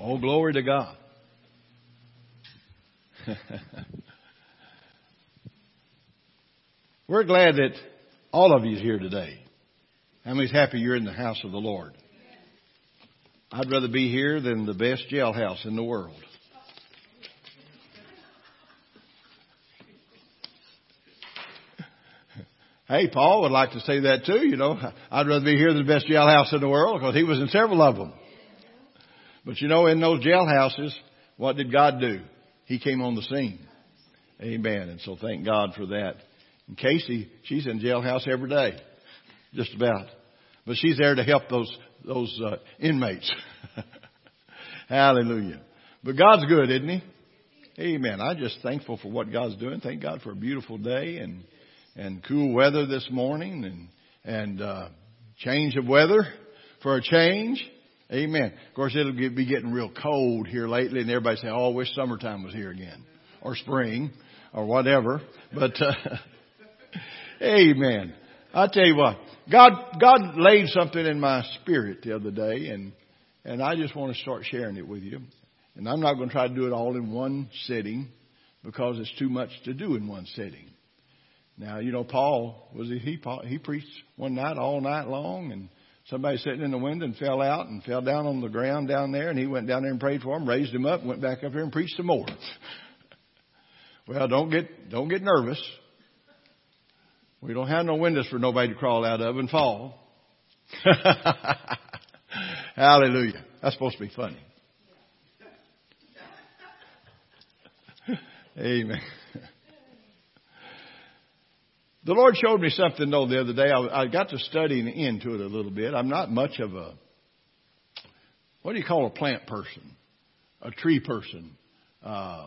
Oh, glory to God. We're glad that all of you here today. How many's happy you're in the house of the Lord? I'd rather be here than the best jailhouse in the world. Hey, Paul would like to say that too, you know. I'd rather be here than the best jailhouse in the world because he was in several of them. But you know, in those jailhouses, what did God do? He came on the scene. Amen. And so thank God for that. And Casey, she's in jailhouse every day. Just about. But she's there to help those, those, uh, inmates. Hallelujah. But God's good, isn't He? Amen. I'm just thankful for what God's doing. Thank God for a beautiful day and and cool weather this morning and and uh, change of weather for a change. Amen. Of course, it'll get, be getting real cold here lately, and everybody say, "Oh, I wish summertime was here again, or spring, or whatever." But uh, Amen. I tell you what, God God laid something in my spirit the other day, and and I just want to start sharing it with you. And I'm not going to try to do it all in one sitting because it's too much to do in one sitting. Now, you know, Paul was he he, he preached one night all night long, and somebody sitting in the window and fell out and fell down on the ground down there, and he went down there and prayed for him, raised him up, went back up there and preached some more. well, don't get don't get nervous. We don't have no windows for nobody to crawl out of and fall. Hallelujah. That's supposed to be funny. Amen. The Lord showed me something though the other day. I, I got to studying into it a little bit. I'm not much of a, what do you call a plant person? A tree person? Uh,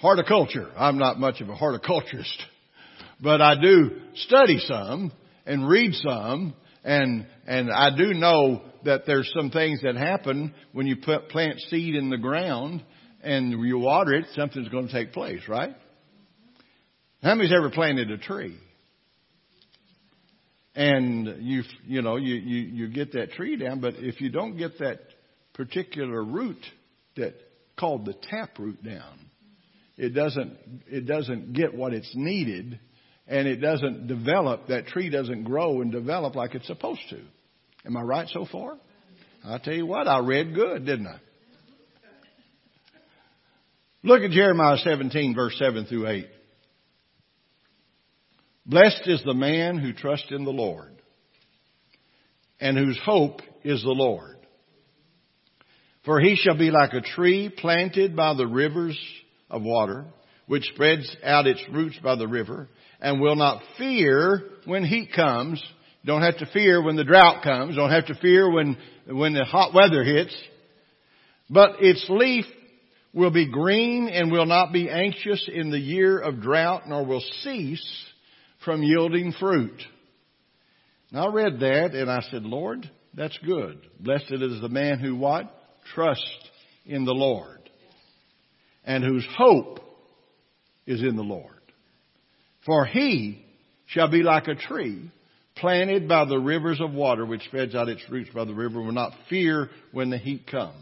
horticulture. I'm not much of a horticulturist, but I do study some and read some and, and I do know that there's some things that happen when you put plant seed in the ground and you water it, something's going to take place, right? How many's ever planted a tree? And you, you know, you, you, you get that tree down, but if you don't get that particular root that called the tap root down, it doesn't, it doesn't get what it's needed and it doesn't develop, that tree doesn't grow and develop like it's supposed to. Am I right so far? I tell you what, I read good, didn't I? Look at Jeremiah 17 verse 7 through 8. Blessed is the man who trusts in the Lord and whose hope is the Lord. For he shall be like a tree planted by the rivers of water, which spreads out its roots by the river and will not fear when heat comes. Don't have to fear when the drought comes. Don't have to fear when, when the hot weather hits. But its leaf will be green and will not be anxious in the year of drought nor will cease from yielding fruit. Now I read that and I said, Lord, that's good. Blessed is the man who what? Trusts in the Lord and whose hope is in the Lord. For he shall be like a tree planted by the rivers of water which spreads out its roots by the river will not fear when the heat comes.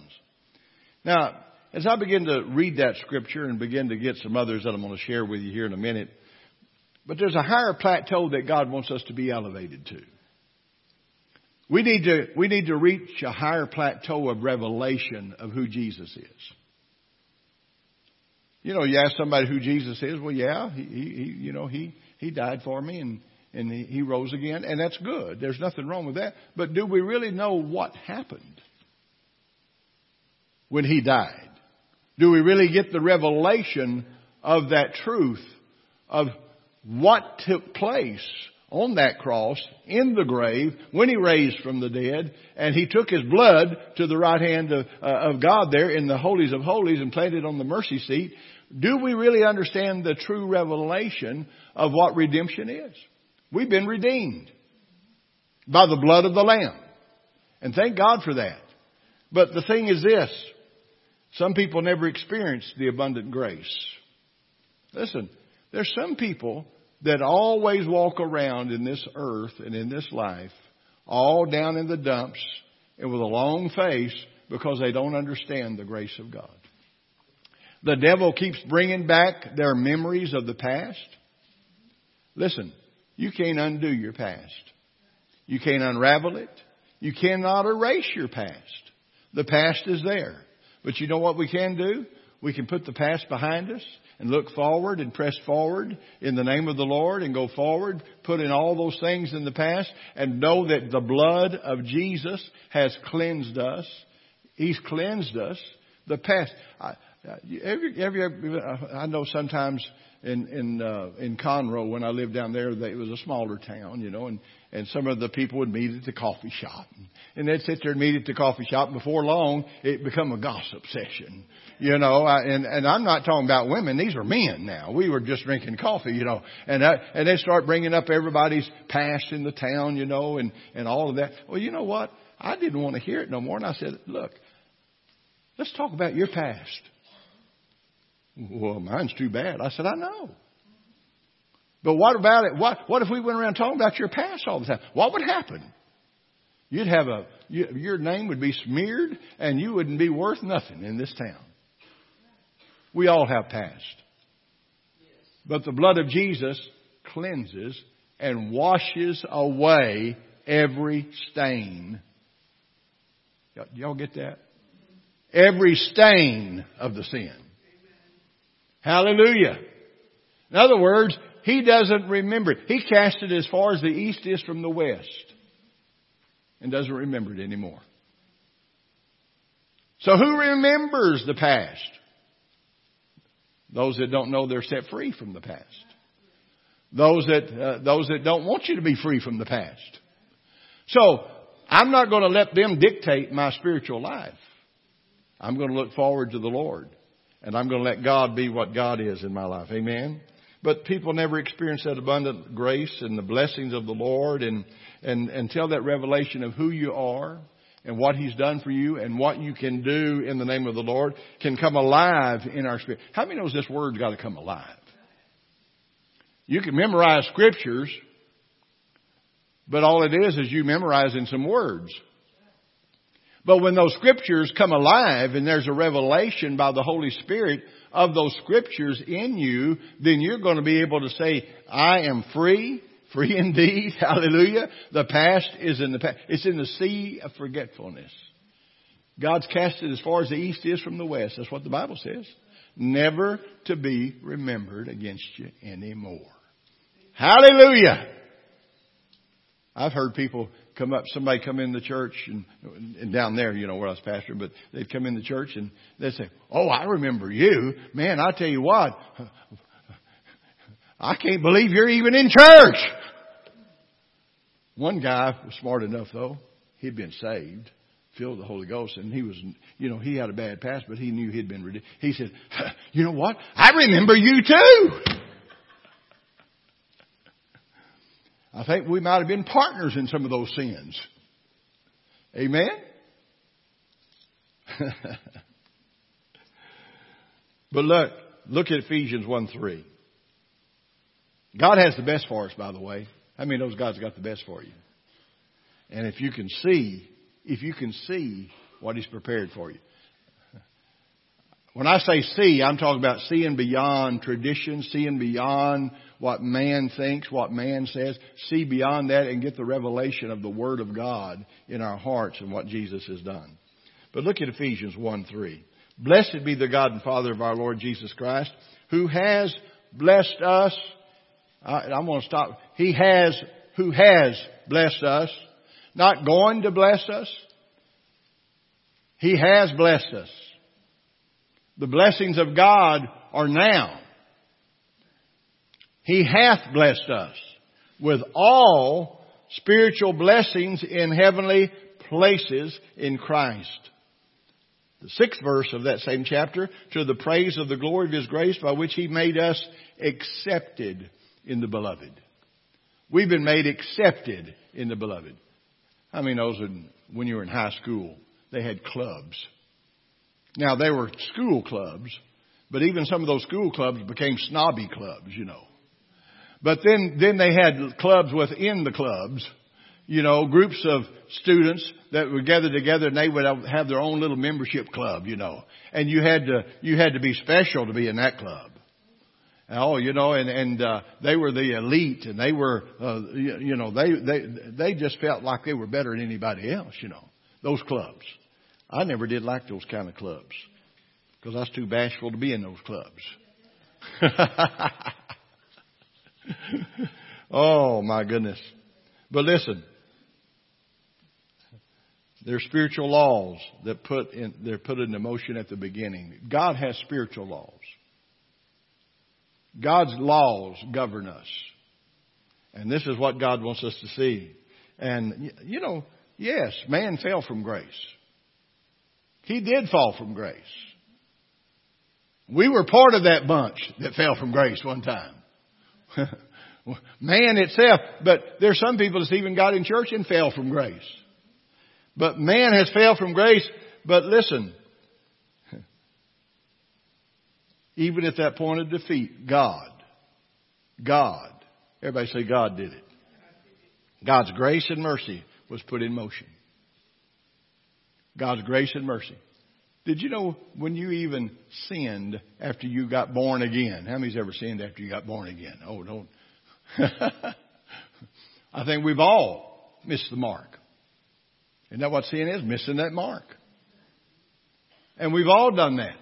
Now, as I begin to read that scripture and begin to get some others that I'm going to share with you here in a minute, but there's a higher plateau that God wants us to be elevated to. We need to, we need to reach a higher plateau of revelation of who Jesus is. You know, you ask somebody who Jesus is, well, yeah, he, he you know, he, he died for me and, and he, he rose again, and that's good. There's nothing wrong with that. But do we really know what happened when he died? Do we really get the revelation of that truth of what took place on that cross in the grave when he raised from the dead and he took his blood to the right hand of, uh, of God there in the holies of holies and planted on the mercy seat. Do we really understand the true revelation of what redemption is? We've been redeemed by the blood of the Lamb. And thank God for that. But the thing is this. Some people never experience the abundant grace. Listen, there's some people that always walk around in this earth and in this life, all down in the dumps, and with a long face because they don't understand the grace of God. The devil keeps bringing back their memories of the past. Listen, you can't undo your past. You can't unravel it. You cannot erase your past. The past is there. But you know what we can do? We can put the past behind us and look forward and press forward in the name of the Lord and go forward, put in all those things in the past and know that the blood of Jesus has cleansed us. He's cleansed us. The past. I, every, every, I know sometimes in in uh, in Conroe when I lived down there, they, it was a smaller town, you know, and and some of the people would meet at the coffee shop, and they'd sit there and meet at the coffee shop. Before long, it become a gossip session, you know. I, and and I'm not talking about women; these are men now. We were just drinking coffee, you know, and I, and they start bringing up everybody's past in the town, you know, and and all of that. Well, you know what? I didn't want to hear it no more, and I said, look, let's talk about your past. Well, mine's too bad. I said, I know. But what about it? What, what if we went around talking about your past all the time? What would happen? You'd have a, you, your name would be smeared and you wouldn't be worth nothing in this town. We all have past. But the blood of Jesus cleanses and washes away every stain. Y'all get that? Every stain of the sin. Hallelujah. In other words, he doesn't remember it. He cast it as far as the east is from the west and doesn't remember it anymore. So who remembers the past? Those that don't know they're set free from the past. Those that, uh, those that don't want you to be free from the past. So, I'm not going to let them dictate my spiritual life. I'm going to look forward to the Lord. And I'm going to let God be what God is in my life. Amen? But people never experience that abundant grace and the blessings of the Lord and, and, until that revelation of who you are and what He's done for you and what you can do in the name of the Lord can come alive in our spirit. How many knows this word's got to come alive? You can memorize scriptures, but all it is is you memorizing some words. But when those scriptures come alive and there's a revelation by the Holy Spirit of those scriptures in you, then you're going to be able to say, I am free, free indeed, hallelujah. The past is in the past. It's in the sea of forgetfulness. God's cast it as far as the east is from the west. That's what the Bible says. Never to be remembered against you anymore. Hallelujah. I've heard people come up, somebody come in the church and, and down there, you know, where I was pastor, but they'd come in the church and they'd say, Oh, I remember you. Man, I tell you what, I can't believe you're even in church. One guy was smart enough though. He'd been saved, filled with the Holy Ghost, and he was, you know, he had a bad past, but he knew he'd been redeemed. He said, you know what? I remember you too. I think we might have been partners in some of those sins. Amen? but look, look at Ephesians 1 3. God has the best for us, by the way. How many knows God's got the best for you? And if you can see, if you can see what He's prepared for you. When I say see, I'm talking about seeing beyond tradition, seeing beyond what man thinks, what man says. See beyond that and get the revelation of the Word of God in our hearts and what Jesus has done. But look at Ephesians 1 3. Blessed be the God and Father of our Lord Jesus Christ, who has blessed us. I, I'm going to stop. He has, who has blessed us, not going to bless us. He has blessed us. The blessings of God are now. He hath blessed us with all spiritual blessings in heavenly places in Christ. The sixth verse of that same chapter, to the praise of the glory of His grace by which He made us accepted in the beloved. We've been made accepted in the beloved. Many knows when, when you were in high school, they had clubs? Now they were school clubs, but even some of those school clubs became snobby clubs, you know. But then, then they had clubs within the clubs, you know, groups of students that would gather together and they would have their own little membership club, you know. And you had to, you had to be special to be in that club. Oh, you know, and, and, uh, they were the elite and they were, uh, you, you know, they, they, they just felt like they were better than anybody else, you know, those clubs. I never did like those kind of clubs because I was too bashful to be in those clubs. oh my goodness. But listen, there's spiritual laws that put in, they're put into motion at the beginning. God has spiritual laws. God's laws govern us. And this is what God wants us to see. And, you know, yes, man fell from grace. He did fall from grace. We were part of that bunch that fell from grace one time. man itself, but there's some people that's even got in church and fell from grace. But man has failed from grace. But listen, even at that point of defeat, God, God, everybody say God did it. God's grace and mercy was put in motion. God's grace and mercy. Did you know when you even sinned after you got born again? How many's ever sinned after you got born again? Oh, don't. I think we've all missed the mark. Isn't that what sin is? Missing that mark. And we've all done that.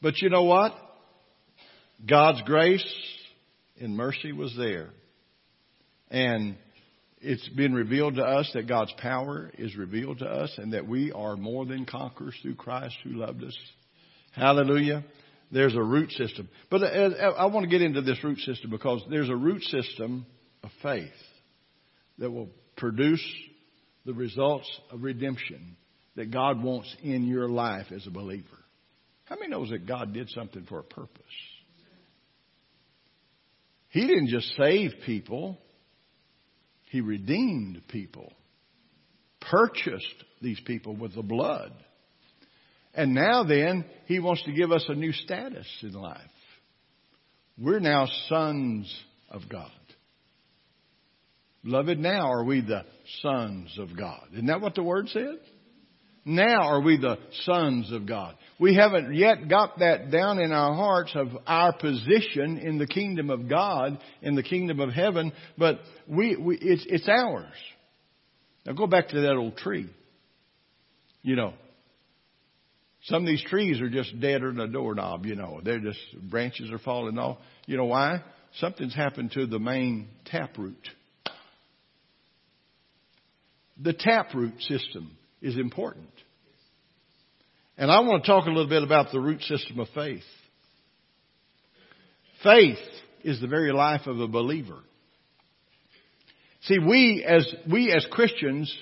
But you know what? God's grace and mercy was there. And it's been revealed to us that God's power is revealed to us and that we are more than conquerors through Christ who loved us. Hallelujah. There's a root system. But uh, uh, I want to get into this root system because there's a root system of faith that will produce the results of redemption that God wants in your life as a believer. How many knows that God did something for a purpose? He didn't just save people. He redeemed people. Purchased these people with the blood. And now then, He wants to give us a new status in life. We're now sons of God. Beloved, now are we the sons of God. Isn't that what the word said? Now are we the sons of God. We haven't yet got that down in our hearts of our position in the kingdom of God, in the kingdom of heaven, but we, we it's, it's ours. Now go back to that old tree. You know, some of these trees are just deader than a doorknob, you know. They're just, branches are falling off. You know why? Something's happened to the main taproot. The taproot system is important. And I want to talk a little bit about the root system of faith. Faith is the very life of a believer. See, we as, we as Christians,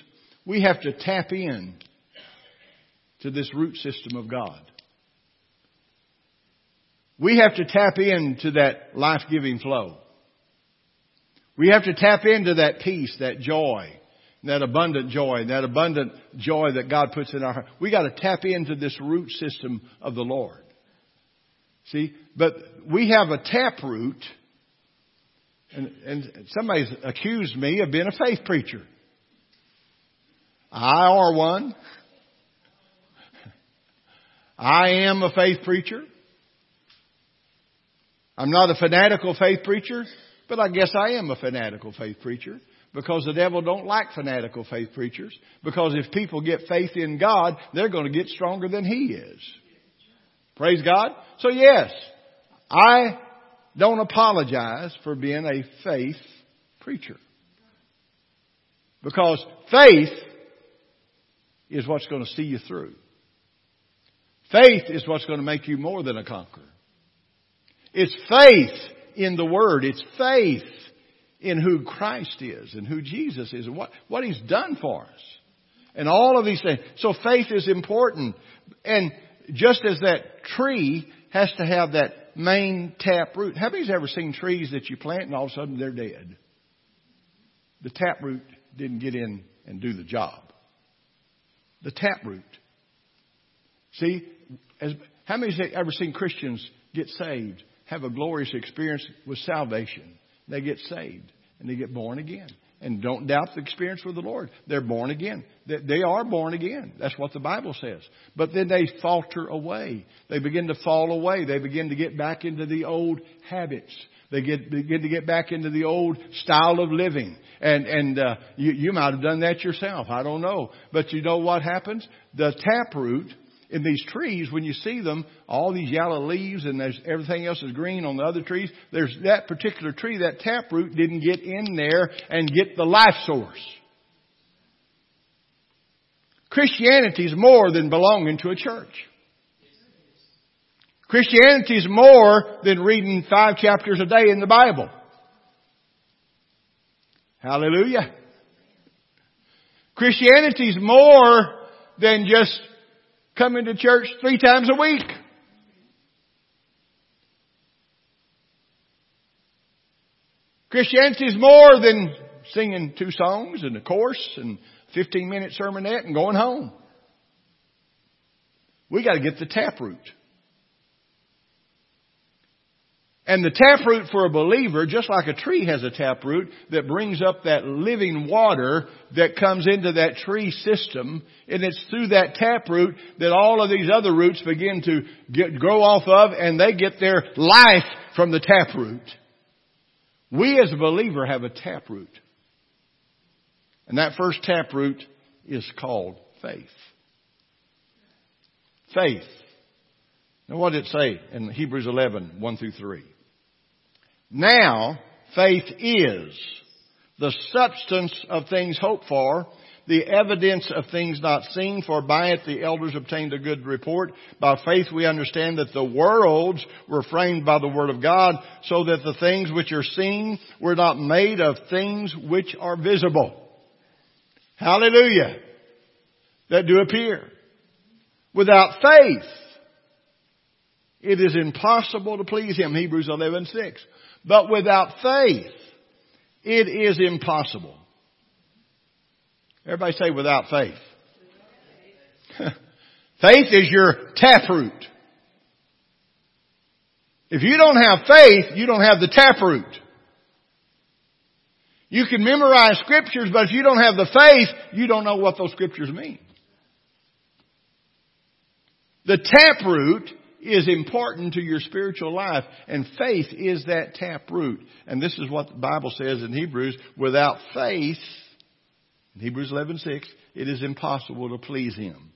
we have to tap in to this root system of God. We have to tap into that life-giving flow. We have to tap into that peace, that joy, that abundant joy, that abundant joy that God puts in our heart. We got to tap into this root system of the Lord. See, but we have a tap root, and, and somebody's accused me of being a faith preacher. I are one. I am a faith preacher. I'm not a fanatical faith preacher, but I guess I am a fanatical faith preacher. Because the devil don't like fanatical faith preachers. Because if people get faith in God, they're going to get stronger than he is. Praise God. So yes, I don't apologize for being a faith preacher. Because faith is what's going to see you through. Faith is what's going to make you more than a conqueror. It's faith in the Word. It's faith in who Christ is and who Jesus is and what, what He's done for us. And all of these things. So faith is important. And just as that tree has to have that main tap root. How many's ever seen trees that you plant and all of a sudden they're dead? The tap root didn't get in and do the job. The tap root. See, as, how many's ever seen Christians get saved, have a glorious experience with salvation? They get saved and they get born again. and don't doubt the experience with the Lord. They're born again. They are born again. That's what the Bible says. But then they falter away. They begin to fall away. They begin to get back into the old habits. They get, begin to get back into the old style of living. And, and, uh, you, you might have done that yourself. I don't know. But you know what happens? The taproot in these trees, when you see them, all these yellow leaves and there's everything else is green on the other trees, there's that particular tree, that taproot didn't get in there and get the life source. Christianity is more than belonging to a church. Christianity is more than reading five chapters a day in the Bible. Hallelujah. Christianity is more than just coming to church three times a week. Christianity is more than singing two songs and a chorus and 15 minute sermonette and going home. We got to get the taproot. And the taproot for a believer, just like a tree has a taproot that brings up that living water that comes into that tree system, and it's through that taproot that all of these other roots begin to get, grow off of, and they get their life from the taproot. We as a believer have a taproot. And that first taproot is called faith. Faith. Now what did it say in Hebrews 11, 1 through 3? Now, faith is the substance of things hoped for, the evidence of things not seen, for by it the elders obtained a good report. By faith we understand that the worlds were framed by the word of God, so that the things which are seen were not made of things which are visible. Hallelujah. That do appear. Without faith, it is impossible to please Him. Hebrews 11:6. But without faith, it is impossible. Everybody say without faith. faith is your taproot. If you don't have faith, you don't have the taproot. You can memorize scriptures, but if you don't have the faith, you don't know what those scriptures mean. The taproot is important to your spiritual life. And faith is that taproot. And this is what the Bible says in Hebrews. Without faith, Hebrews 11:6, it is impossible to please Him.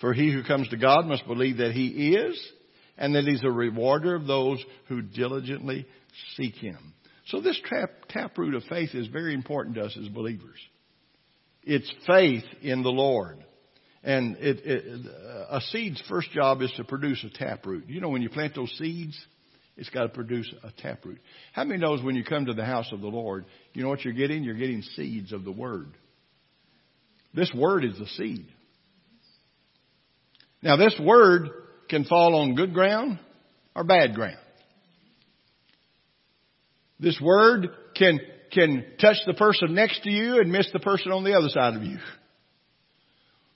For he who comes to God must believe that He is, and that He's a rewarder of those who diligently seek Him. So this tap, taproot of faith is very important to us as believers. It's faith in the Lord. And it, it, a seed's first job is to produce a taproot. You know, when you plant those seeds, it's got to produce a taproot. How many knows when you come to the house of the Lord, you know what you're getting? You're getting seeds of the Word. This Word is the seed. Now, this Word can fall on good ground or bad ground. This Word can, can touch the person next to you and miss the person on the other side of you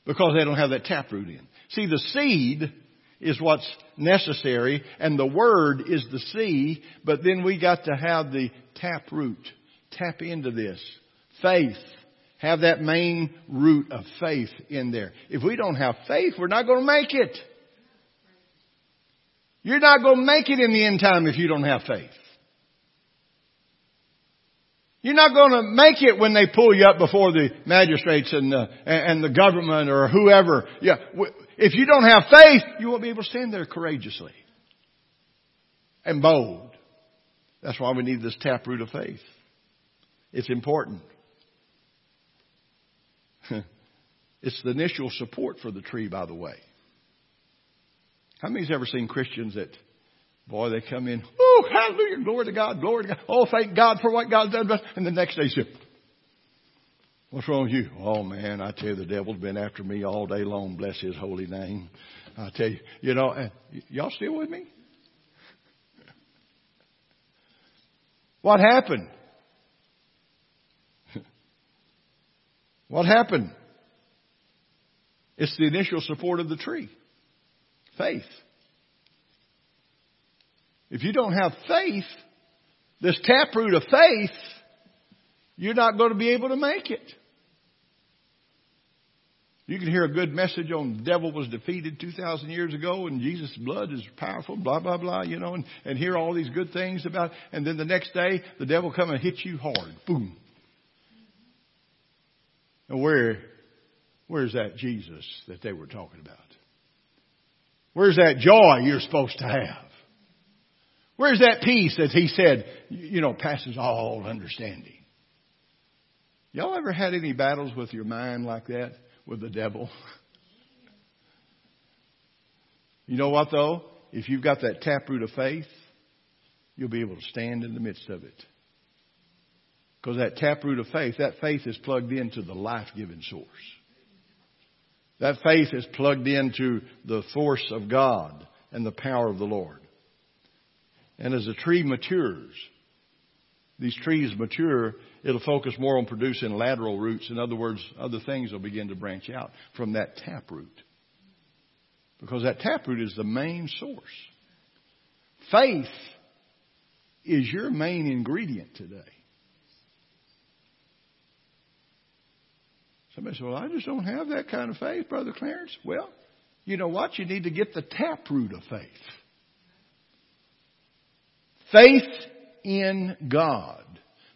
because they don't have that taproot in. See, the seed is what's necessary and the word is the seed, but then we got to have the taproot. Tap into this. Faith. Have that main root of faith in there. If we don't have faith, we're not going to make it. You're not going to make it in the end time if you don't have faith. You're not going to make it when they pull you up before the magistrates and the, and the government or whoever. Yeah. If you don't have faith, you won't be able to stand there courageously and bold. That's why we need this taproot of faith. It's important. it's the initial support for the tree, by the way. How many's ever seen Christians that Boy, they come in, oh, hallelujah, glory to God, glory to God. Oh, thank God for what God's done. And the next day, say, what's wrong with you? Oh man, I tell you, the devil's been after me all day long. Bless his holy name. I tell you, you know, uh, y'all still with me? What happened? what happened? It's the initial support of the tree. Faith. If you don't have faith, this taproot of faith, you're not going to be able to make it. You can hear a good message on the devil was defeated 2,000 years ago and Jesus' blood is powerful, blah, blah, blah, you know, and, and hear all these good things about it. And then the next day, the devil come and hit you hard. Boom. And where, where's that Jesus that they were talking about? Where's that joy you're supposed to have? Where's that peace that he said, you know, passes all understanding? Y'all ever had any battles with your mind like that? with the devil. You know what though? If you've got that taproot of faith, you'll be able to stand in the midst of it. Because that taproot of faith, that faith is plugged into the life-giving source. That faith is plugged into the force of God and the power of the Lord. And as a tree matures, these trees mature it'll focus more on producing lateral roots. In other words, other things will begin to branch out from that taproot. Because that taproot is the main source. Faith is your main ingredient today. Somebody says, Well, I just don't have that kind of faith, Brother Clarence. Well, you know what? You need to get the taproot of faith. Faith in God.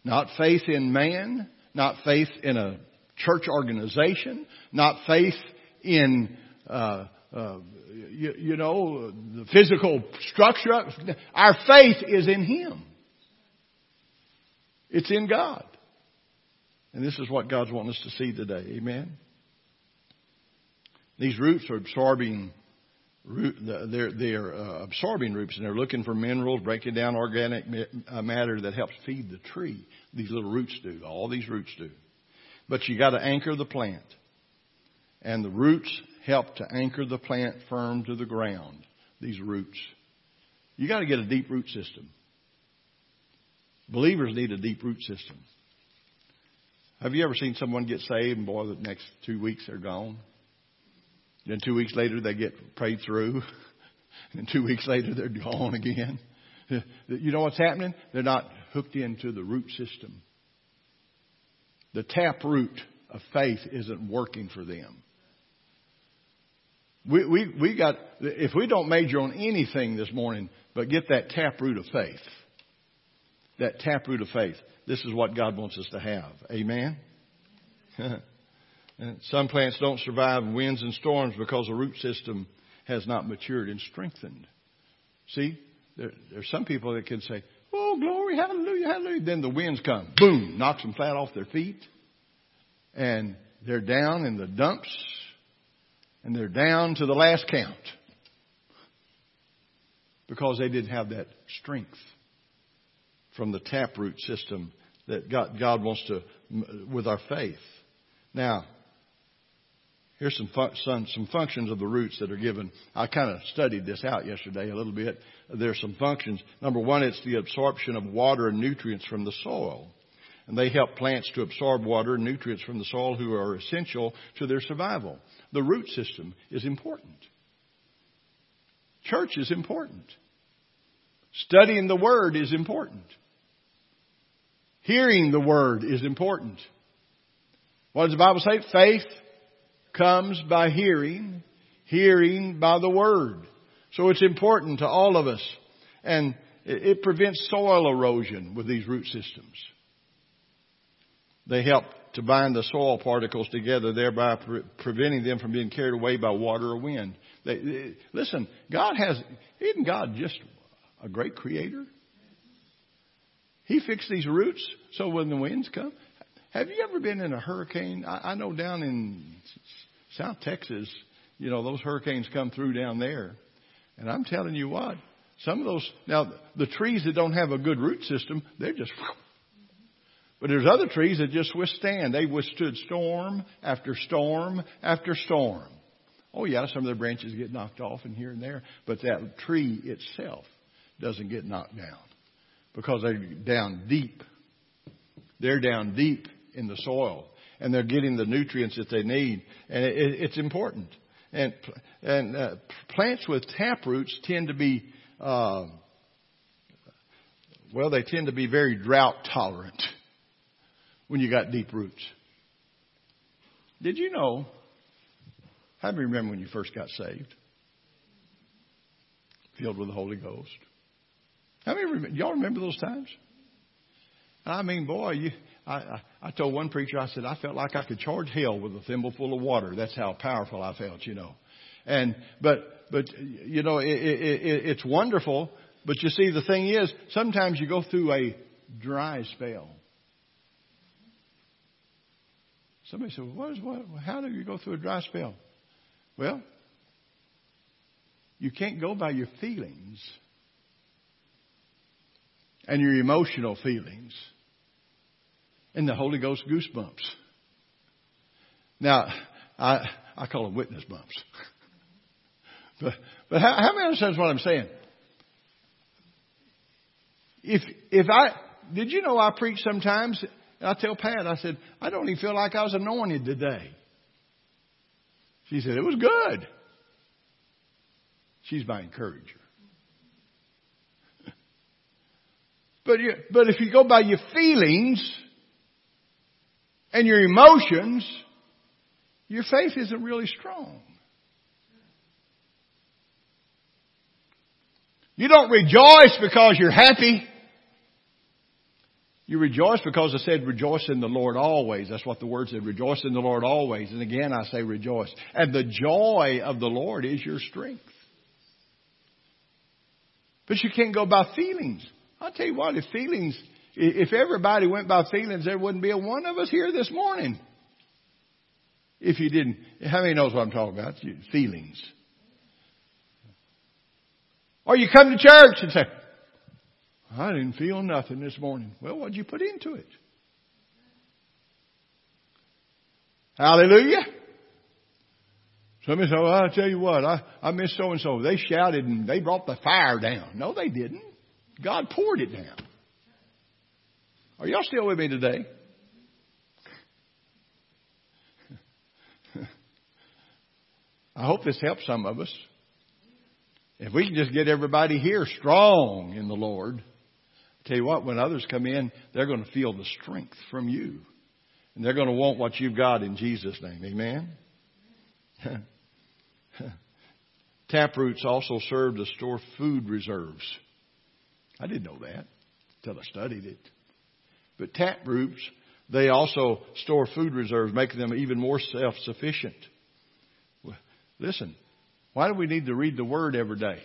Not faith in man, not faith in a church organization, not faith in, uh, uh, you, you know, the physical structure. Our faith is in Him. It's in God. And this is what God's wanting us to see today. Amen. These roots are absorbing they're, they're uh, absorbing roots and they're looking for minerals, breaking down organic uh, matter that helps feed the tree. These little roots do. All these roots do. But you got to anchor the plant. And the roots help to anchor the plant firm to the ground. These roots. You got to get a deep root system. Believers need a deep root system. Have you ever seen someone get saved and boy, the next two weeks they're gone? Then two weeks later, they get prayed through. And two weeks later, they're gone again. You know what's happening? They're not hooked into the root system. The tap root of faith isn't working for them. We, we, we got, if we don't major on anything this morning, but get that tap root of faith, that tap root of faith, this is what God wants us to have. Amen? Some plants don't survive winds and storms because the root system has not matured and strengthened. See, there, are some people that can say, "Oh, glory, hallelujah, hallelujah." Then the winds come, boom, knocks them flat off their feet, and they're down in the dumps, and they're down to the last count because they didn't have that strength from the taproot system that God, God wants to with our faith. Now, Here's some, fu- some, some functions of the roots that are given. I kind of studied this out yesterday a little bit. There's some functions. Number one, it's the absorption of water and nutrients from the soil. And they help plants to absorb water and nutrients from the soil who are essential to their survival. The root system is important. Church is important. Studying the Word is important. Hearing the Word is important. What does the Bible say? Faith comes by hearing, hearing by the Word. So it's important to all of us. And it prevents soil erosion with these root systems. They help to bind the soil particles together, thereby pre- preventing them from being carried away by water or wind. They, they, listen, God has, isn't God just a great creator? He fixed these roots so when the winds come. Have you ever been in a hurricane? I, I know down in South Texas, you know, those hurricanes come through down there. And I'm telling you what, some of those, now the trees that don't have a good root system, they're just, but there's other trees that just withstand. They withstood storm after storm after storm. Oh yeah, some of their branches get knocked off and here and there, but that tree itself doesn't get knocked down because they're down deep. They're down deep in the soil and they're getting the nutrients that they need. And it, it, it's important. And, and uh, plants with tap roots tend to be, uh, well, they tend to be very drought tolerant. when you got deep roots. Did you know? How many remember when you first got saved? Filled with the Holy Ghost. How many y'all remember those times? I mean, boy, you, I, I, I told one preacher, I said, I felt like I could charge hell with a thimble full of water. That's how powerful I felt, you know. And, but, but, you know, it, it, it, it's wonderful. But you see, the thing is, sometimes you go through a dry spell. Somebody said, well, what is, what, how do you go through a dry spell? Well, you can't go by your feelings and your emotional feelings and the Holy Ghost goosebumps. Now, I, I call them witness bumps. but, but how, how many understands what I'm saying? If, if I, did you know I preach sometimes? I tell Pat, I said, I don't even feel like I was anointed today. She said, it was good. She's my encourager. But, you, but if you go by your feelings and your emotions, your faith isn't really strong. You don't rejoice because you're happy. You rejoice because I said rejoice in the Lord always. That's what the word said. Rejoice in the Lord always. And again I say rejoice. And the joy of the Lord is your strength. But you can't go by feelings. I'll tell you what, if feelings, if everybody went by feelings, there wouldn't be a one of us here this morning. If you didn't, how many knows what I'm talking about? Feelings. Or you come to church and say, I didn't feel nothing this morning. Well, what'd you put into it? Hallelujah. Somebody said, well, I'll tell you what, I, I miss so and so. They shouted and they brought the fire down. No, they didn't. God poured it down. Are y'all still with me today? I hope this helps some of us. If we can just get everybody here strong in the Lord, I tell you what, when others come in, they're going to feel the strength from you. And they're going to want what you've got in Jesus' name. Amen? Taproots also serve to store food reserves. I didn't know that until I studied it. But taproots, they also store food reserves, making them even more self-sufficient. Listen, why do we need to read the Word every day?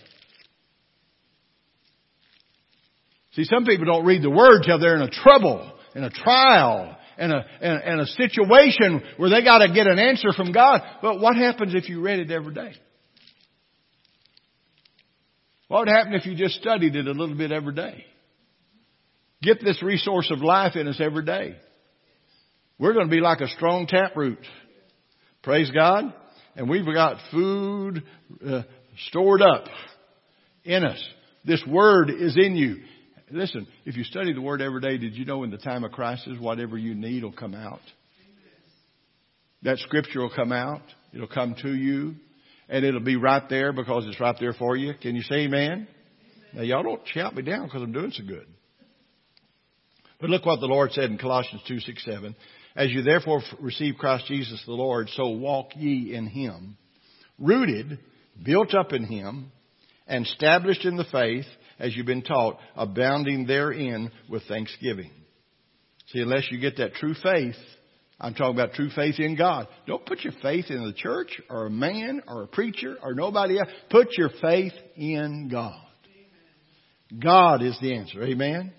See, some people don't read the Word till they're in a trouble, in a trial, in a, in, in a situation where they gotta get an answer from God. But what happens if you read it every day? What would happen if you just studied it a little bit every day? Get this resource of life in us every day. We're going to be like a strong taproot. Praise God. And we've got food uh, stored up in us. This word is in you. Listen, if you study the word every day, did you know in the time of crisis, whatever you need will come out? That scripture will come out. It'll come to you and it'll be right there because it's right there for you. Can you say amen? Now y'all don't shout me down because I'm doing so good. But look what the Lord said in Colossians 2, 6, 7. As you therefore receive Christ Jesus the Lord, so walk ye in Him, rooted, built up in Him, and established in the faith as you've been taught, abounding therein with thanksgiving. See, unless you get that true faith, I'm talking about true faith in God. Don't put your faith in the church or a man or a preacher or nobody else. Put your faith in God. God is the answer. Amen.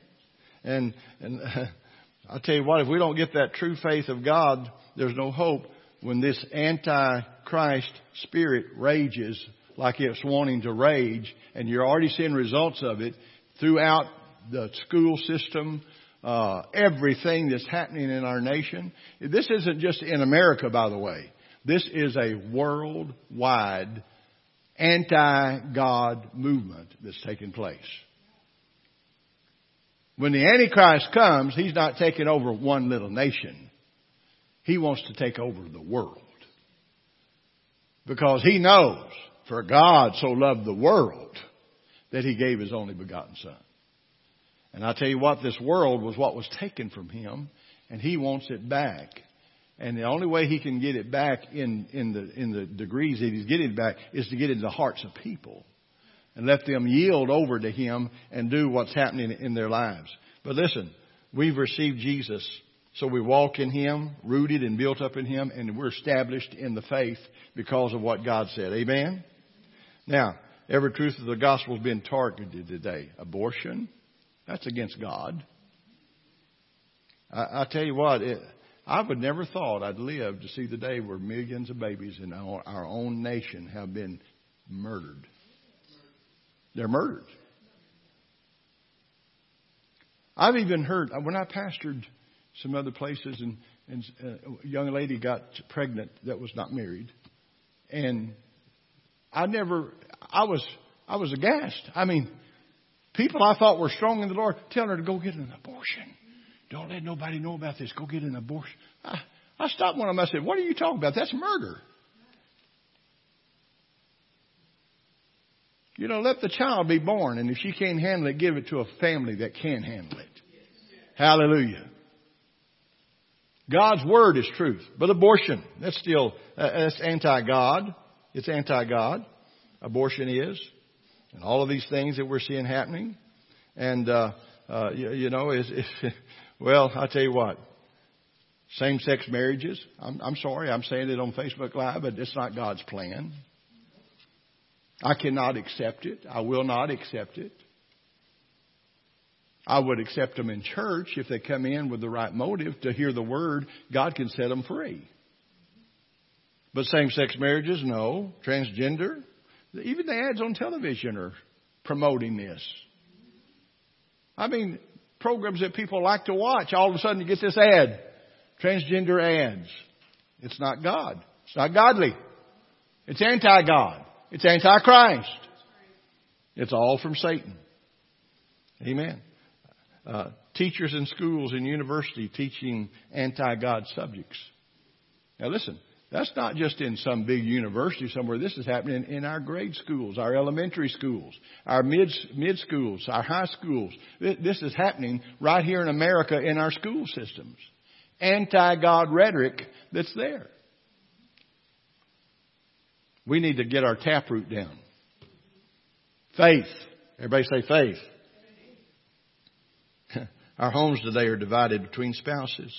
And and I'll tell you what, if we don't get that true faith of God, there's no hope when this anti-Christ spirit rages like it's wanting to rage, and you're already seeing results of it throughout the school system, uh, everything that's happening in our nation. This isn't just in America, by the way. This is a worldwide anti-God movement that's taking place. When the Antichrist comes, he's not taking over one little nation. He wants to take over the world. Because he knows, for God so loved the world that he gave his only begotten son. And I tell you what, this world was what was taken from him, and he wants it back. And the only way he can get it back in, in the, in the degrees that he's getting it back is to get into the hearts of people and let them yield over to him and do what's happening in their lives. But listen, we've received Jesus, so we walk in him, rooted and built up in him, and we're established in the faith because of what God said. Amen? Now, every truth of the gospel has been targeted today. Abortion, that's against God. I, I tell you what, it, I would never thought I'd live to see the day where millions of babies in our, our own nation have been murdered. They're murdered. I've even heard when I pastored some other places, and, and uh, a young lady got pregnant that was not married, and I never, I was, I was aghast. I mean, people I thought were strong in the Lord telling her to go get an abortion. Don't let nobody know about this. Go get an abortion. I, I stopped one of them. I said, What are you talking about? That's murder. You know, let the child be born, and if she can't handle it, give it to a family that can handle it. Hallelujah. God's word is truth, but abortion, that's still, uh, that's anti-God. It's anti-God. Abortion is. And all of these things that we're seeing happening. And, uh, uh, you, you know, is, is well, I'll tell you what, same-sex marriages. I'm, I'm sorry, I'm saying it on Facebook Live, but it's not God's plan. I cannot accept it. I will not accept it. I would accept them in church if they come in with the right motive to hear the word. God can set them free. But same-sex marriages, no. Transgender, even the ads on television are promoting this. I mean, programs that people like to watch, all of a sudden you get this ad. Transgender ads. It's not God. It's not godly. It's anti-God. It's anti-Christ. It's all from Satan. Amen. Uh, teachers in schools and university teaching anti-God subjects. Now listen, that's not just in some big university somewhere. This is happening in our grade schools, our elementary schools, our mid, mid schools, our high schools. This is happening right here in America in our school systems. Anti-God rhetoric that's there. We need to get our taproot down. Faith. Everybody say faith. Our homes today are divided between spouses.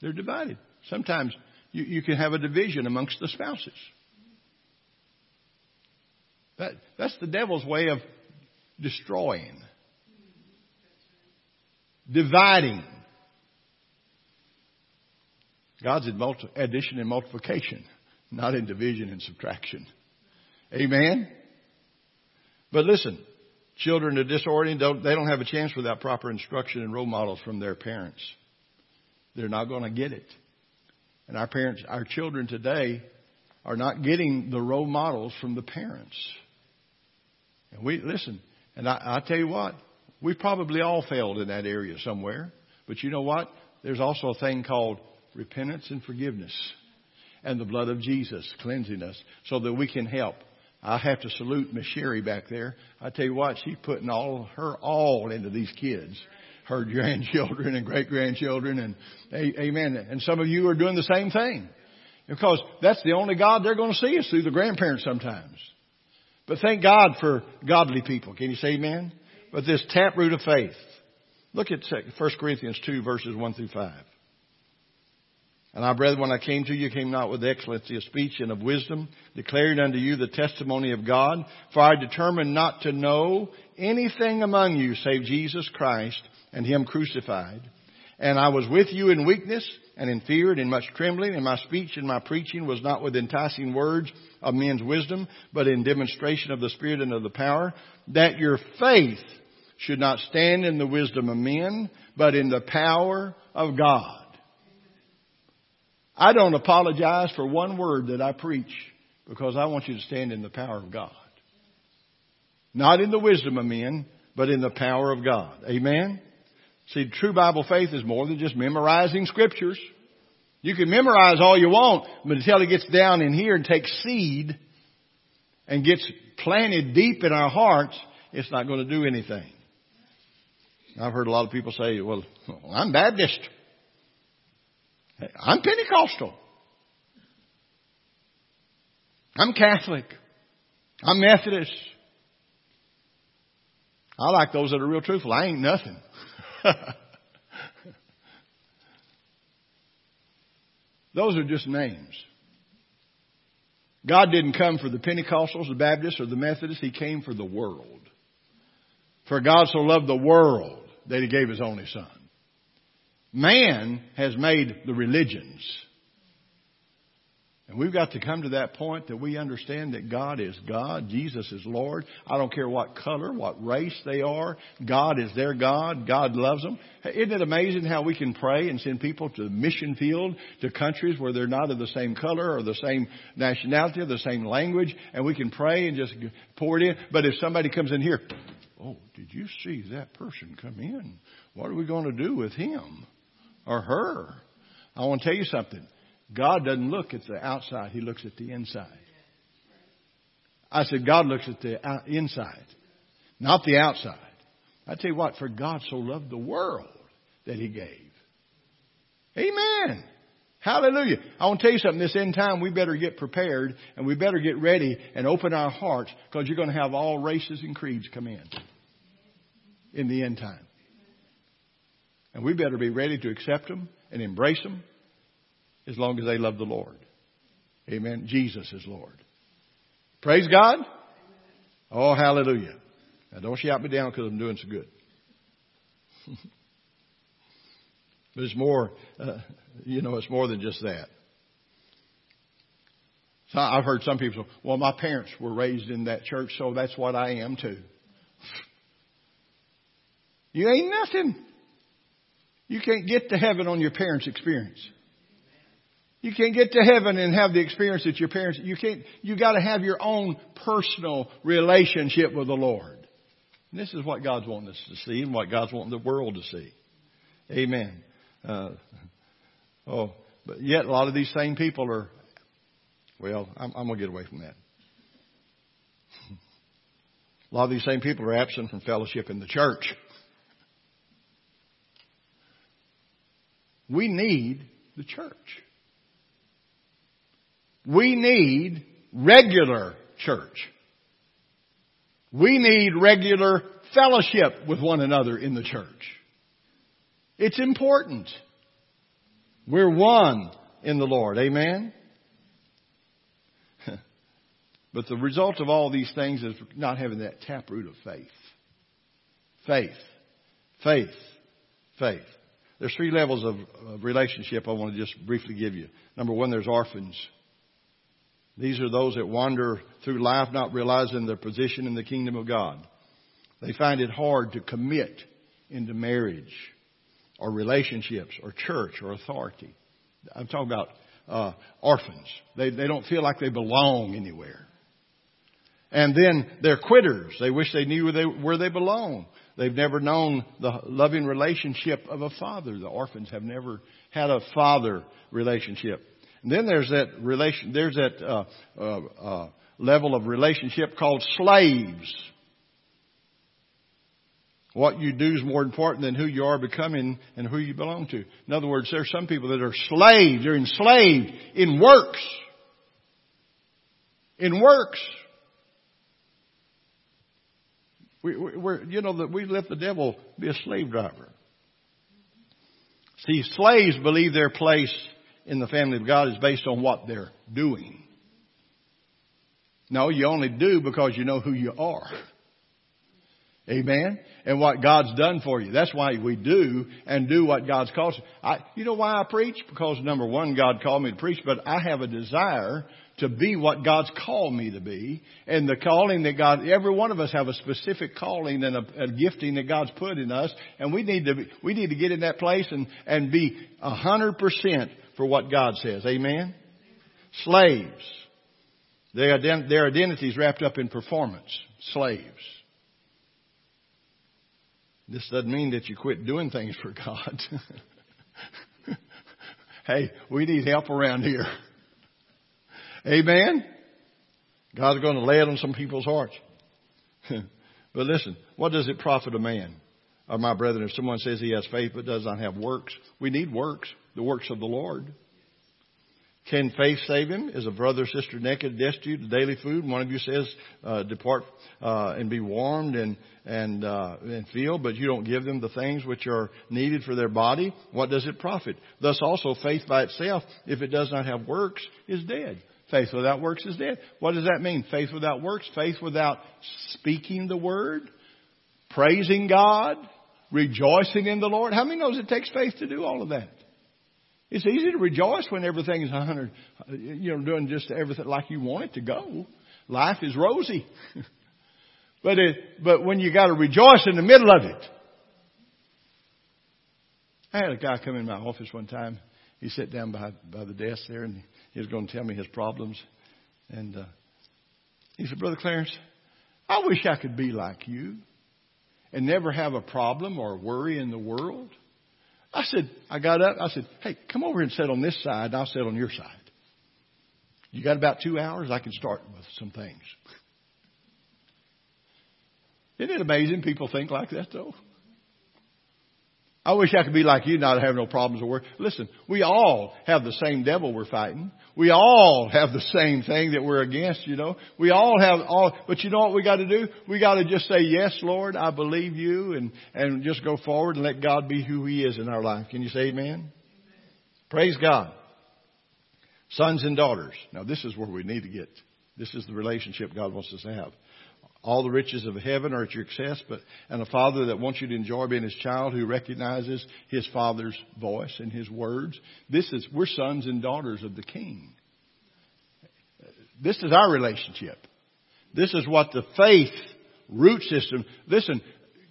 They're divided. Sometimes you, you can have a division amongst the spouses. That, that's the devil's way of destroying, dividing. God's addition and multiplication, not in division and subtraction. Amen? But listen, children are disoriented. Don't, they don't have a chance without proper instruction and role models from their parents. They're not going to get it. And our parents, our children today are not getting the role models from the parents. And we, listen, and I, I tell you what, we probably all failed in that area somewhere. But you know what? There's also a thing called repentance and forgiveness and the blood of Jesus cleansing us so that we can help. I have to salute Miss Sherry back there. I tell you what, she's putting all her all into these kids her grandchildren and great grandchildren and amen. And some of you are doing the same thing because that's the only God they're going to see is through the grandparents sometimes. But thank God for godly people. Can you say amen? But this taproot of faith. Look at 1 Corinthians 2 verses 1 through 5. And I, brethren, when I came to you, came not with excellency of speech and of wisdom, declaring unto you the testimony of God. For I determined not to know anything among you save Jesus Christ and Him crucified. And I was with you in weakness and in fear and in much trembling, and my speech and my preaching was not with enticing words of men's wisdom, but in demonstration of the Spirit and of the power, that your faith should not stand in the wisdom of men, but in the power of God. I don't apologize for one word that I preach because I want you to stand in the power of God. Not in the wisdom of men, but in the power of God. Amen? See, true Bible faith is more than just memorizing scriptures. You can memorize all you want, but until it gets down in here and takes seed and gets planted deep in our hearts, it's not going to do anything. I've heard a lot of people say, well, I'm Baptist. I'm Pentecostal. I'm Catholic. I'm Methodist. I like those that are real truthful. I ain't nothing. those are just names. God didn't come for the Pentecostals, the Baptists, or the Methodists. He came for the world. For God so loved the world that He gave His only Son. Man has made the religions. And we've got to come to that point that we understand that God is God, Jesus is Lord. I don't care what color, what race they are. God is their God. God loves them. Isn't it amazing how we can pray and send people to the mission field to countries where they're not of the same color or the same nationality or the same language and we can pray and just pour it in. But if somebody comes in here, oh, did you see that person come in? What are we going to do with him or her? I want to tell you something. God doesn't look at the outside, He looks at the inside. I said, God looks at the inside, not the outside. I tell you what, for God so loved the world that He gave. Amen. Hallelujah. I want to tell you something. This end time, we better get prepared and we better get ready and open our hearts because you're going to have all races and creeds come in in the end time. And we better be ready to accept them and embrace them as long as they love the Lord. Amen. Jesus is Lord. Praise God. Oh, hallelujah. Now don't shout me down because I'm doing so good. but it's more, uh, you know, it's more than just that. So I've heard some people say, well, my parents were raised in that church, so that's what I am too. You ain't nothing. You can't get to heaven on your parents' experience. You can't get to heaven and have the experience that your parents, you can't, you gotta have your own personal relationship with the Lord. And this is what God's wanting us to see and what God's wanting the world to see. Amen. Uh, oh, but yet a lot of these same people are, well, I'm, I'm gonna get away from that. A lot of these same people are absent from fellowship in the church. We need the church. We need regular church. We need regular fellowship with one another in the church. It's important. We're one in the Lord. Amen? but the result of all these things is not having that taproot of faith. Faith. Faith. Faith. There's three levels of, relationship I want to just briefly give you. Number one, there's orphans. These are those that wander through life not realizing their position in the kingdom of God. They find it hard to commit into marriage or relationships or church or authority. I'm talking about uh, orphans. They, they don't feel like they belong anywhere. And then they're quitters. They wish they knew where they, where they belong. They've never known the loving relationship of a father. The orphans have never had a father relationship. And then there's that relation, there's that uh, uh, uh, level of relationship called slaves. What you do is more important than who you are becoming and who you belong to. In other words, there's some people that are slaves. They're enslaved in works. In works. We, we're, you know, that we let the devil be a slave driver. See, slaves believe their place in the family of God is based on what they're doing. No, you only do because you know who you are. Amen. And what God's done for you. That's why we do and do what God's called. I, you know why I preach? Because number one, God called me to preach, but I have a desire to be what God's called me to be. And the calling that God, every one of us have a specific calling and a, a gifting that God's put in us. And we need to, be, we need to get in that place and, and be a hundred percent for what God says. Amen? Slaves. Their, ident- their identity is wrapped up in performance. Slaves. This doesn't mean that you quit doing things for God. hey, we need help around here. Amen? God's going to lay it on some people's hearts. but listen, what does it profit a man Or my brethren, if someone says he has faith but does not have works, we need works, the works of the Lord. Can faith save him? Is a brother or sister naked, destitute daily food? One of you says, uh, depart uh, and be warmed and and uh, and feel, but you don't give them the things which are needed for their body. What does it profit? Thus also faith by itself, if it does not have works, is dead. Faith without works is dead. What does that mean? Faith without works? Faith without speaking the word, praising God, rejoicing in the Lord. How many knows it takes faith to do all of that? It's easy to rejoice when everything is a hundred, you know, doing just everything like you want it to go. Life is rosy. but it, but when you got to rejoice in the middle of it. I had a guy come in my office one time. He sat down by, by the desk there and he was going to tell me his problems. And, uh, he said, Brother Clarence, I wish I could be like you and never have a problem or worry in the world. I said, I got up. I said, hey, come over and sit on this side, and I'll sit on your side. You got about two hours? I can start with some things. Isn't it amazing people think like that, though? I wish I could be like you, not have no problems or worry. Listen, we all have the same devil we're fighting. We all have the same thing that we're against, you know. We all have all, but you know what we got to do? We got to just say, yes, Lord, I believe you and, and just go forward and let God be who He is in our life. Can you say amen? amen? Praise God. Sons and daughters. Now this is where we need to get. This is the relationship God wants us to have. All the riches of heaven are at your access, but and a father that wants you to enjoy being his child who recognizes his father's voice and his words. This is we're sons and daughters of the king. This is our relationship. This is what the faith root system listen,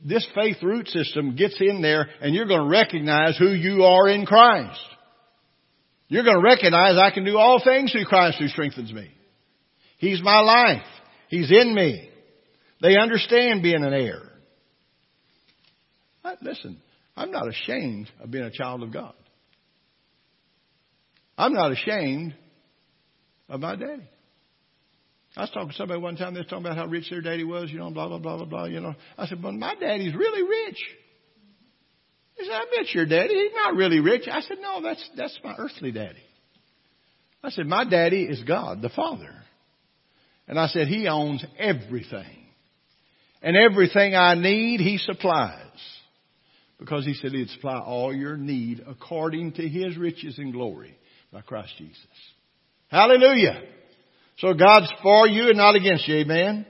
this faith root system gets in there and you're going to recognize who you are in Christ. You're going to recognize I can do all things through Christ who strengthens me. He's my life. He's in me. They understand being an heir. Listen, I'm not ashamed of being a child of God. I'm not ashamed of my daddy. I was talking to somebody one time, they was talking about how rich their daddy was, you know, blah, blah, blah, blah, blah, you know. I said, but my daddy's really rich. He said, I bet your daddy, he's not really rich. I said, no, that's, that's my earthly daddy. I said, my daddy is God, the Father. And I said, he owns everything. And everything I need, He supplies. Because He said He'd supply all your need according to His riches and glory by Christ Jesus. Hallelujah. So God's for you and not against you, amen?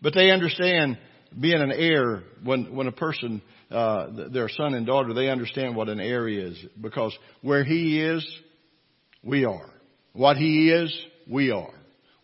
But they understand being an heir when, when a person, uh, their son and daughter, they understand what an heir is. Because where he is, we are. What he is, we are.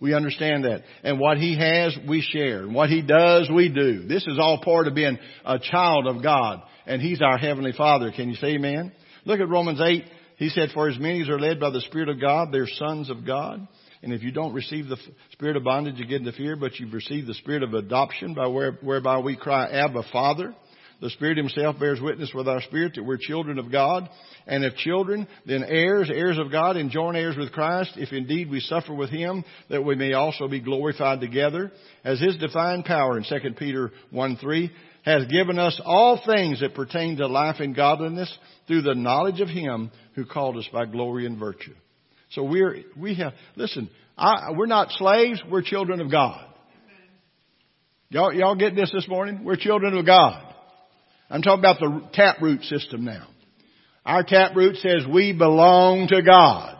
We understand that. And what He has, we share. And what He does, we do. This is all part of being a child of God. And He's our Heavenly Father. Can you say amen? Look at Romans 8. He said, For as many as are led by the Spirit of God, they're sons of God. And if you don't receive the spirit of bondage, you get into fear, but you've received the spirit of adoption by where, whereby we cry, Abba, Father. The Spirit Himself bears witness with our spirit that we're children of God. And if children, then heirs, heirs of God, and joint heirs with Christ, if indeed we suffer with Him, that we may also be glorified together. As His divine power in 2 Peter 1 3 has given us all things that pertain to life and godliness through the knowledge of Him who called us by glory and virtue. So we're, we have, listen, I, we're not slaves, we're children of God. Y'all, y'all get this this morning? We're children of God. I'm talking about the taproot system now. Our taproot says we belong to God.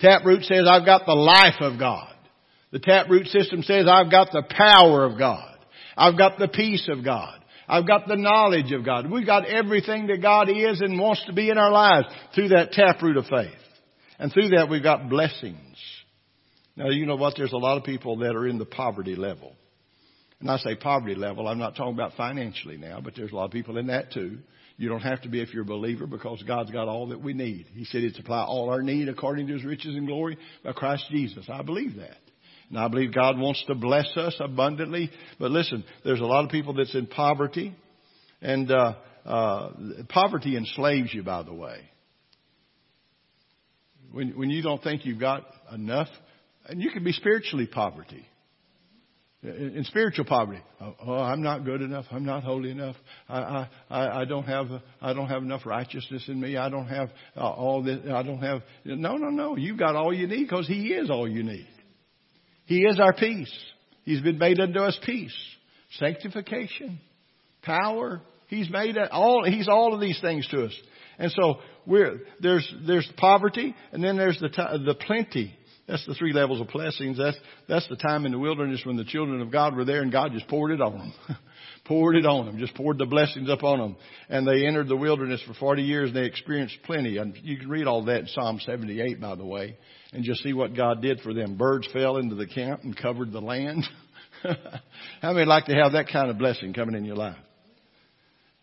Taproot says I've got the life of God. The taproot system says I've got the power of God. I've got the peace of God. I've got the knowledge of God. We've got everything that God is and wants to be in our lives through that taproot of faith. And through that we've got blessings. Now you know what? There's a lot of people that are in the poverty level. And I say poverty level, I'm not talking about financially now, but there's a lot of people in that too. You don't have to be if you're a believer because God's got all that we need. He said He'd supply all our need according to His riches and glory by Christ Jesus. I believe that. And I believe God wants to bless us abundantly. But listen, there's a lot of people that's in poverty. And uh, uh, poverty enslaves you, by the way. When, when you don't think you've got enough, and you can be spiritually poverty. In spiritual poverty. Oh, oh, I'm not good enough. I'm not holy enough. I, I, I don't have, I don't have enough righteousness in me. I don't have uh, all this. I don't have. No, no, no. You've got all you need because He is all you need. He is our peace. He's been made unto us peace, sanctification, power. He's made all. He's all of these things to us. And so we're, there's there's poverty, and then there's the the plenty that's the three levels of blessings. That's, that's the time in the wilderness when the children of God were there and God just poured it on them. poured it on them. Just poured the blessings upon them. And they entered the wilderness for 40 years and they experienced plenty. And you can read all that in Psalm 78, by the way, and just see what God did for them. Birds fell into the camp and covered the land. How many like to have that kind of blessing coming in your life?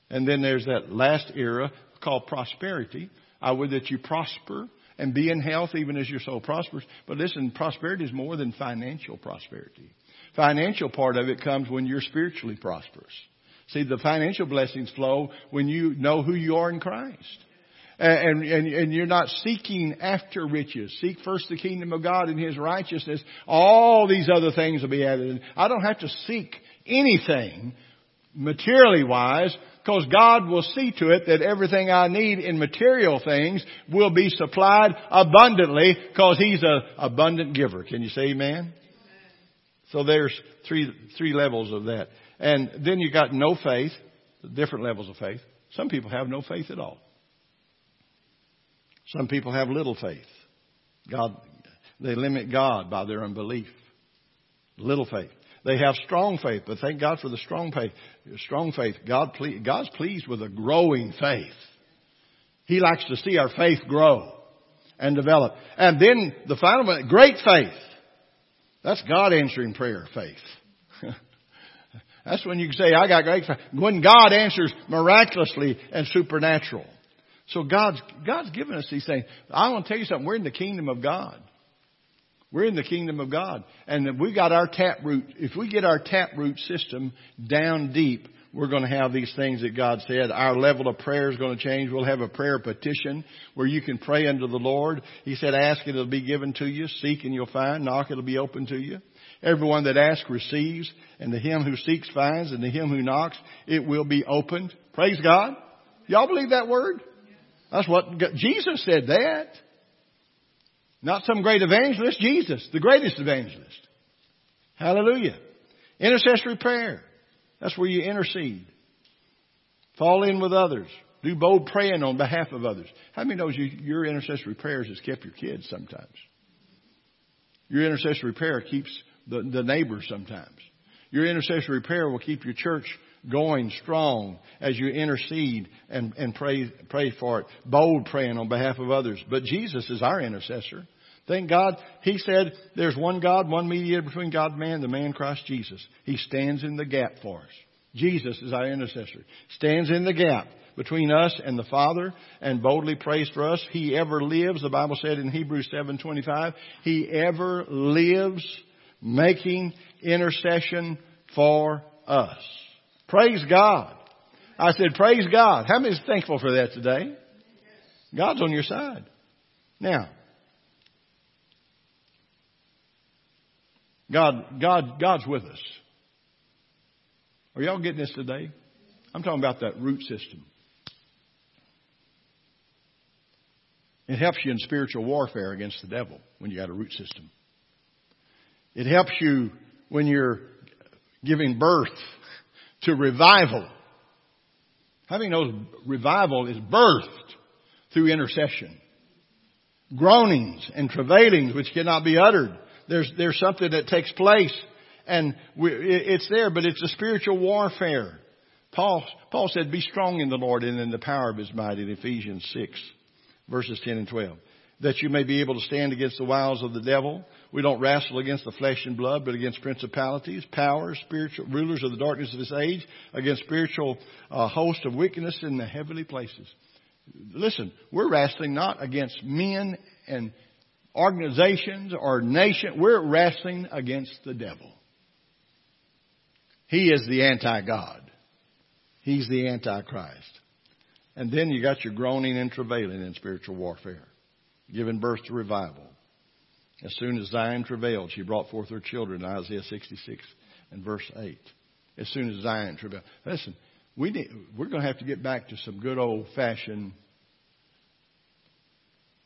And then there's that last era called prosperity. I would that you prosper and be in health even as your soul prospers. But listen, prosperity is more than financial prosperity. Financial part of it comes when you're spiritually prosperous. See, the financial blessings flow when you know who you are in Christ. And, and, and you're not seeking after riches. Seek first the kingdom of God and His righteousness. All these other things will be added. I don't have to seek anything materially wise because God will see to it that everything I need in material things will be supplied abundantly because He's an abundant giver. Can you say amen? So there's three, three levels of that. And then you got no faith, different levels of faith. Some people have no faith at all. Some people have little faith. God, they limit God by their unbelief. Little faith. They have strong faith, but thank God for the strong faith. Strong faith. God, God's pleased with a growing faith. He likes to see our faith grow and develop. And then the final one, great faith. That's God answering prayer faith. That's when you can say, I got great faith. When God answers miraculously and supernatural. So God's, God's given us these things. I want to tell you something. We're in the kingdom of God. We're in the kingdom of God. And we got our tap root, if we get our tap root system down deep, we're going to have these things that God said. Our level of prayer is going to change. We'll have a prayer petition where you can pray unto the Lord. He said, ask and it'll be given to you. Seek and you'll find. Knock it'll be open to you. Everyone that asks receives, and to him who seeks finds, and to him who knocks it will be opened. Praise God. Y'all believe that word? That's what Jesus said that. Not some great evangelist, Jesus, the greatest evangelist. Hallelujah. Intercessory prayer. That's where you intercede. Fall in with others. Do bold praying on behalf of others. How many knows you, your intercessory prayers has kept your kids sometimes? Your intercessory prayer keeps the, the neighbors sometimes. Your intercessory prayer will keep your church going strong as you intercede and, and pray, pray for it. Bold praying on behalf of others. But Jesus is our intercessor. Thank God. He said there's one God, one mediator between God and man, the man Christ Jesus. He stands in the gap for us. Jesus is our intercessor. Stands in the gap between us and the Father and boldly prays for us. He ever lives, the Bible said in Hebrews 7:25, he ever lives making intercession for us. Praise God. I said, praise God. How many is thankful for that today? God's on your side. Now, God, God, God's with us. Are y'all getting this today? I'm talking about that root system. It helps you in spiritual warfare against the devil when you got a root system. It helps you when you're giving birth to revival. How many knows revival is birthed through intercession? Groanings and travailings which cannot be uttered there's, there's something that takes place and we, it's there, but it's a spiritual warfare. Paul, Paul said, be strong in the Lord and in the power of his might in Ephesians 6 verses 10 and 12. That you may be able to stand against the wiles of the devil. We don't wrestle against the flesh and blood, but against principalities, powers, spiritual rulers of the darkness of this age, against spiritual uh, hosts of wickedness in the heavenly places. Listen, we're wrestling not against men and organizations or nation. We're wrestling against the devil. He is the anti-God. He's the antichrist. And then you got your groaning and travailing in spiritual warfare, giving birth to revival. As soon as Zion travailed, she brought forth her children, Isaiah 66. and verse 8. As soon as Zion travailed. Listen, we need, we're going to have to get back to some good old fashioned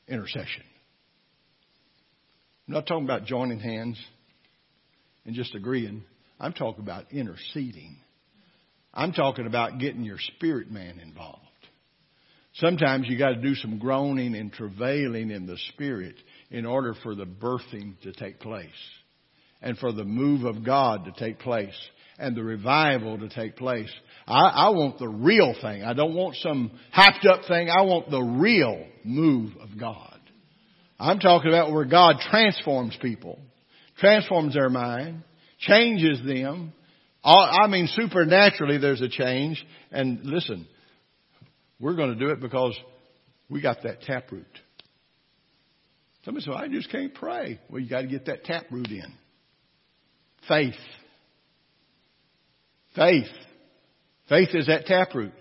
intercession. I'm not talking about joining hands and just agreeing. I'm talking about interceding. I'm talking about getting your spirit man involved. Sometimes you got to do some groaning and travailing in the spirit in order for the birthing to take place and for the move of God to take place and the revival to take place. I, I want the real thing. I don't want some hyped up thing. I want the real move of God. I'm talking about where God transforms people, transforms their mind, changes them. I mean, supernaturally there's a change. And listen, we're going to do it because we got that taproot. Somebody said, I just can't pray. Well, you got to get that taproot in. Faith. Faith. Faith is that taproot.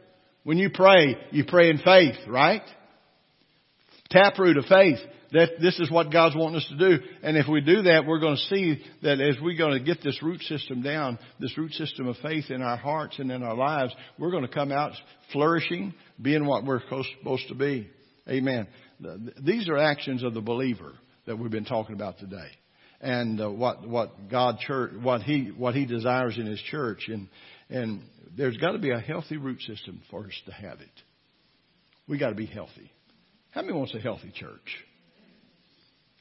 When you pray, you pray in faith, right? Taproot of faith. That this is what God's wanting us to do. And if we do that, we're going to see that as we're going to get this root system down, this root system of faith in our hearts and in our lives, we're going to come out flourishing, being what we're supposed to be. Amen. These are actions of the believer that we've been talking about today. And uh, what what God church what he what he desires in his church and and there's got to be a healthy root system for us to have it. We got to be healthy. How many wants a healthy church?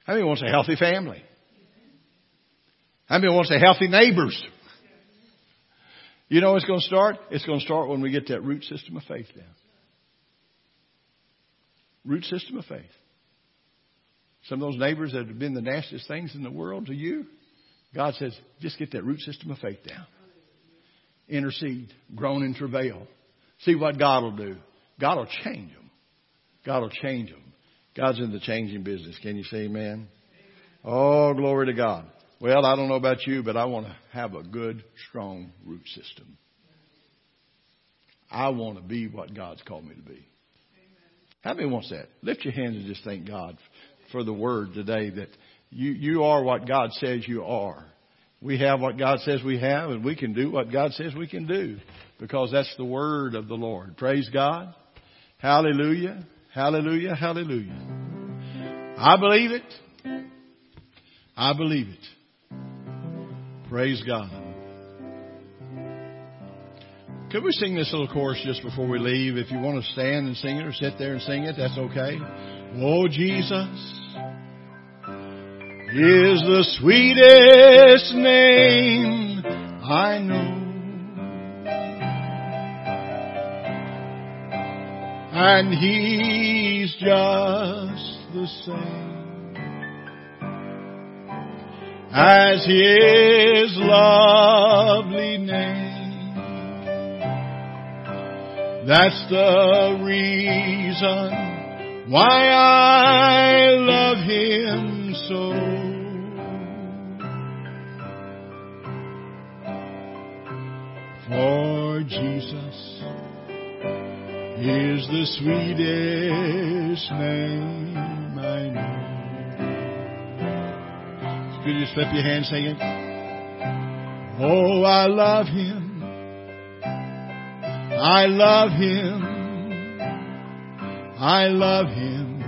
How many wants a healthy family? How many wants a healthy neighbors? You know it's going to start? It's going to start when we get that root system of faith down. Root system of faith. Some of those neighbors that have been the nastiest things in the world to you, God says, just get that root system of faith down. Intercede, groan and travail. See what God will do. God will change them. God will change them. God's in the changing business. Can you say amen? Oh, glory to God. Well, I don't know about you, but I want to have a good, strong root system. I want to be what God's called me to be. How many wants that? Lift your hands and just thank God for the word today that you, you are what God says you are. We have what God says we have and we can do what God says we can do because that's the word of the Lord. Praise God. Hallelujah. Hallelujah, hallelujah. I believe it. I believe it. Praise God. Could we sing this little chorus just before we leave? If you want to stand and sing it or sit there and sing it, that's okay. Oh, Jesus is the sweetest name I know. And he's just the same as his lovely name. That's the reason why I love him so. For Jesus is the sweetest name I know. Could you slip your hand singing? Oh, I love him. I love him. I love him.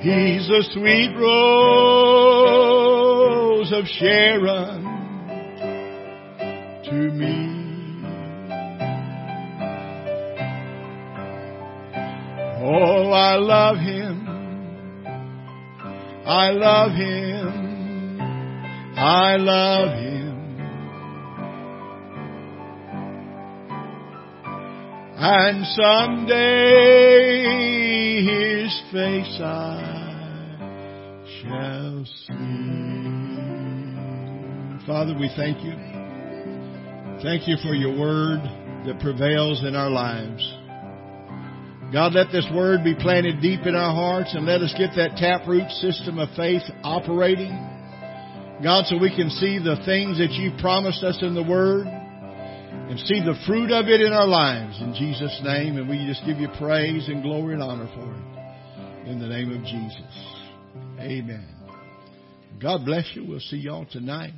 He's the sweet rose of Sharon love him. I love him. I love him. And someday his face I shall see. Father, we thank you. Thank you for your word that prevails in our lives. God, let this word be planted deep in our hearts and let us get that taproot system of faith operating. God, so we can see the things that you promised us in the word and see the fruit of it in our lives in Jesus' name. And we just give you praise and glory and honor for it in the name of Jesus. Amen. God bless you. We'll see y'all tonight.